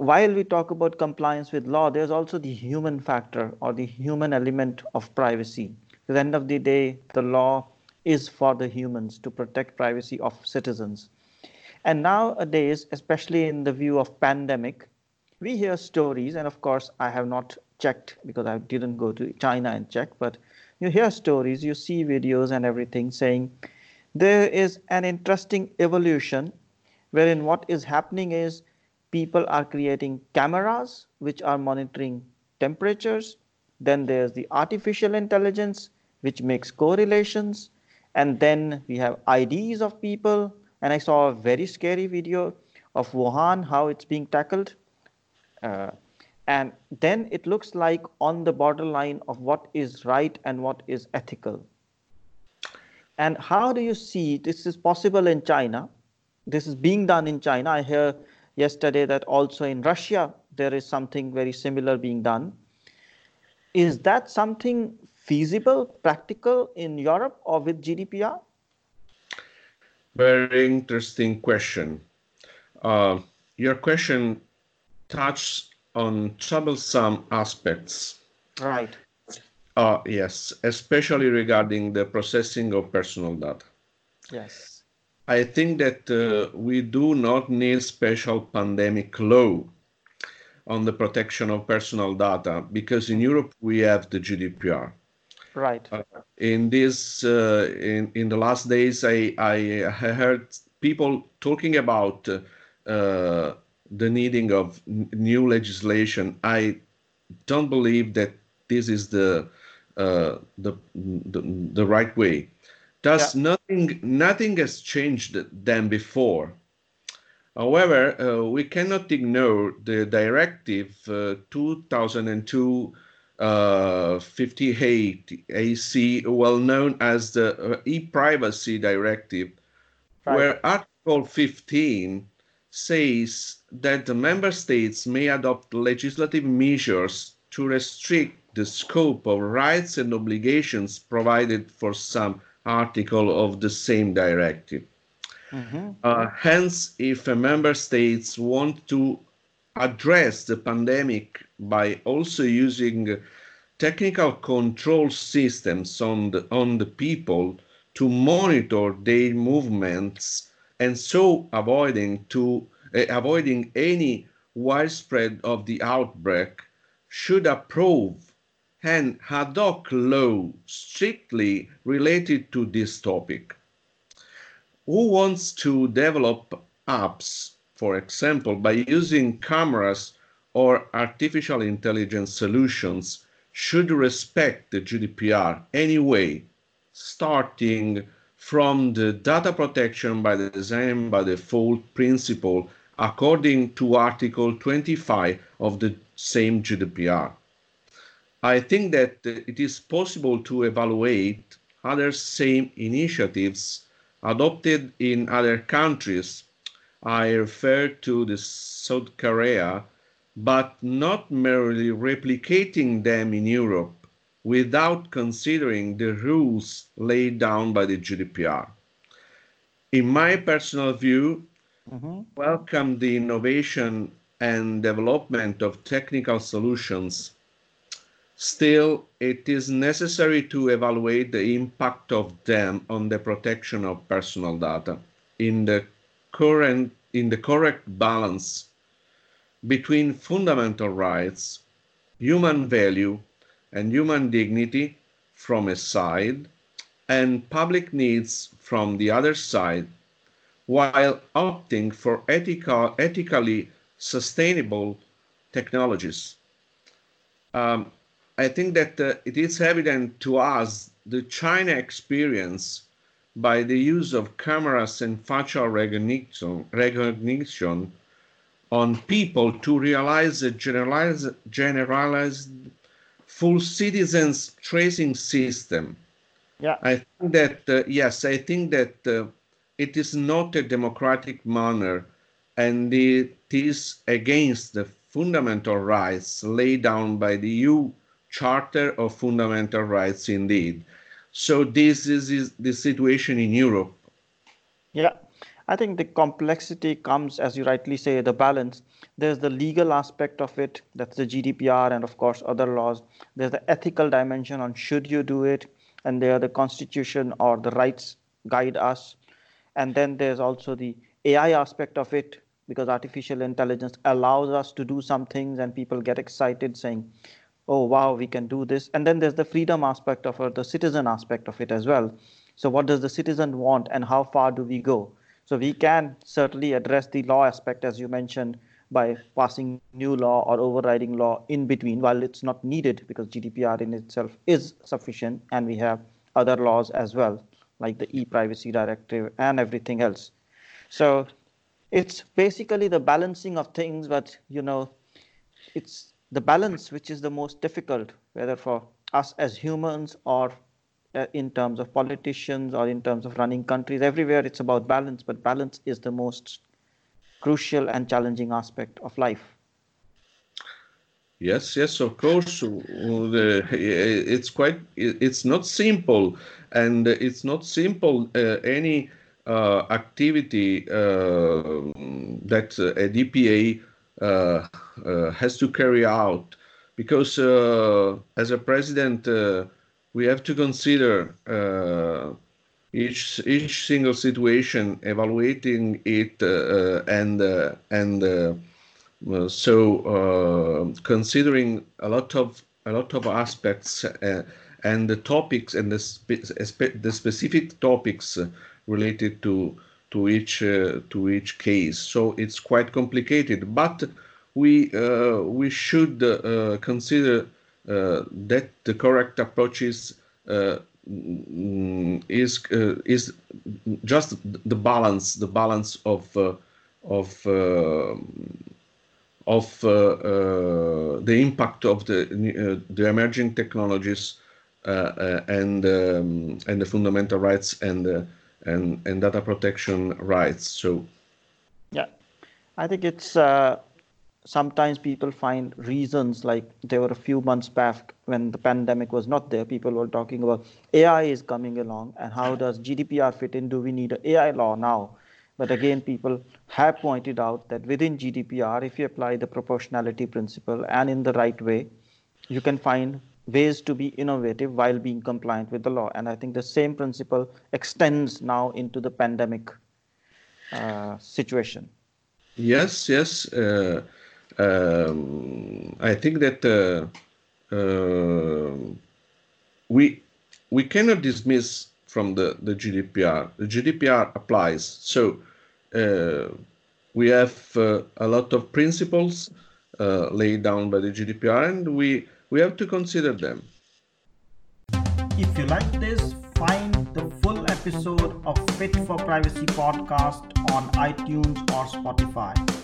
while we talk about compliance with law, there's also the human factor or the human element of privacy. At the end of the day, the law is for the humans to protect privacy of citizens. And nowadays, especially in the view of pandemic, we hear stories, and of course, I have not checked because I didn't go to China and check, but you hear stories, you see videos and everything saying there is an interesting evolution wherein what is happening is people are creating cameras which are monitoring temperatures. Then there's the artificial intelligence which makes correlations. And then we have IDs of people. And I saw a very scary video of Wuhan, how it's being tackled. Uh, and then it looks like on the borderline of what is right and what is ethical. And how do you see this is possible in China? This is being done in China. I hear yesterday that also in Russia there is something very similar being done. Is that something feasible, practical in Europe or with GDPR? Very interesting question. Uh, your question touches on troublesome aspects. Right. Uh, yes, especially regarding the processing of personal data. Yes. I think that uh, we do not need special pandemic law on the protection of personal data because in Europe we have the GDPR. Right. Uh, in this, uh, in in the last days, I I heard people talking about uh, the needing of new legislation. I don't believe that this is the uh, the, the the right way. Thus, yeah. nothing, nothing has changed than before. However, uh, we cannot ignore the Directive uh, 2002 uh, 58 EC, well known as the uh, e-privacy directive, right. where Article 15 says that the member states may adopt legislative measures to restrict the scope of rights and obligations provided for some article of the same directive. Mm-hmm. Uh, hence, if a member states want to address the pandemic by also using technical control systems on the, on the people to monitor their movements and so avoiding to uh, avoiding any widespread of the outbreak should approve an ad hoc law strictly related to this topic. Who wants to develop apps, for example, by using cameras or artificial intelligence solutions should respect the GDPR anyway, starting from the data protection by design by default principle according to Article 25 of the same GDPR. I think that it is possible to evaluate other same initiatives adopted in other countries. I refer to the South Korea, but not merely replicating them in Europe without considering the rules laid down by the GDPR. In my personal view, mm-hmm. welcome the innovation and development of technical solutions Still, it is necessary to evaluate the impact of them on the protection of personal data in the current in the correct balance between fundamental rights, human value, and human dignity from a side, and public needs from the other side, while opting for ethical, ethically sustainable technologies. Um, I think that uh, it is evident to us the China experience by the use of cameras and facial recognition, recognition on people to realize a generalized, generalized full citizens tracing system. Yeah. I think that, uh, yes, I think that uh, it is not a democratic manner and it is against the fundamental rights laid down by the EU Charter of Fundamental Rights indeed. So this is, is the situation in Europe. Yeah, I think the complexity comes, as you rightly say, the balance. There's the legal aspect of it, that's the GDPR, and of course, other laws. There's the ethical dimension on should you do it, and there the constitution or the rights guide us. And then there's also the AI aspect of it, because artificial intelligence allows us to do some things, and people get excited saying, oh, wow, we can do this. And then there's the freedom aspect of it, the citizen aspect of it as well. So, what does the citizen want, and how far do we go? So we can certainly address the law aspect, as you mentioned, by passing new law or overriding law in between, while it's not needed because GDPR in itself is sufficient, and we have other laws as well, like the e-privacy directive and everything else. So it's basically the balancing of things, but you know, it's the balance which is the most difficult, whether for us as humans or uh, in terms of politicians or in terms of running countries. Everywhere it's about balance, but balance is the most crucial and challenging aspect of life. Yes, yes, of course. The, it's quite. It's not simple, and it's not simple. Uh, any uh, activity uh, that a DPA uh, uh, has to carry out, because uh, as a president we have to consider uh, each each single situation, evaluating it, uh, and uh, and uh, so considering a lot of a lot of aspects and the topics and the spe the specific topics related to to each uh, to each case. So it's quite complicated, but we uh, we should uh, consider uh, that the correct approach is uh, mm, is uh, is just the balance the balance of of of the impact of the the emerging technologies and um, and the fundamental rights and and and data protection rights. So, yeah, I think it's uh, sometimes people find reasons like there were a few months back when the pandemic was not there people were talking about ai is coming along and how does gdpr fit in? Do we need an ai law now? But again people have pointed out that within gdpr if you apply the proportionality principle and in the right way you can find ways to be innovative while being compliant with the law and i think the same principle extends now into the pandemic uh, situation yes yes uh um, I think that uh, uh, we we cannot dismiss from the, the GDPR. The GDPR applies. So uh, we have uh, a lot of principles uh, laid down by the GDPR, and we we have to consider them. If you like this, find the full episode of Fit for Privacy podcast on iTunes or Spotify.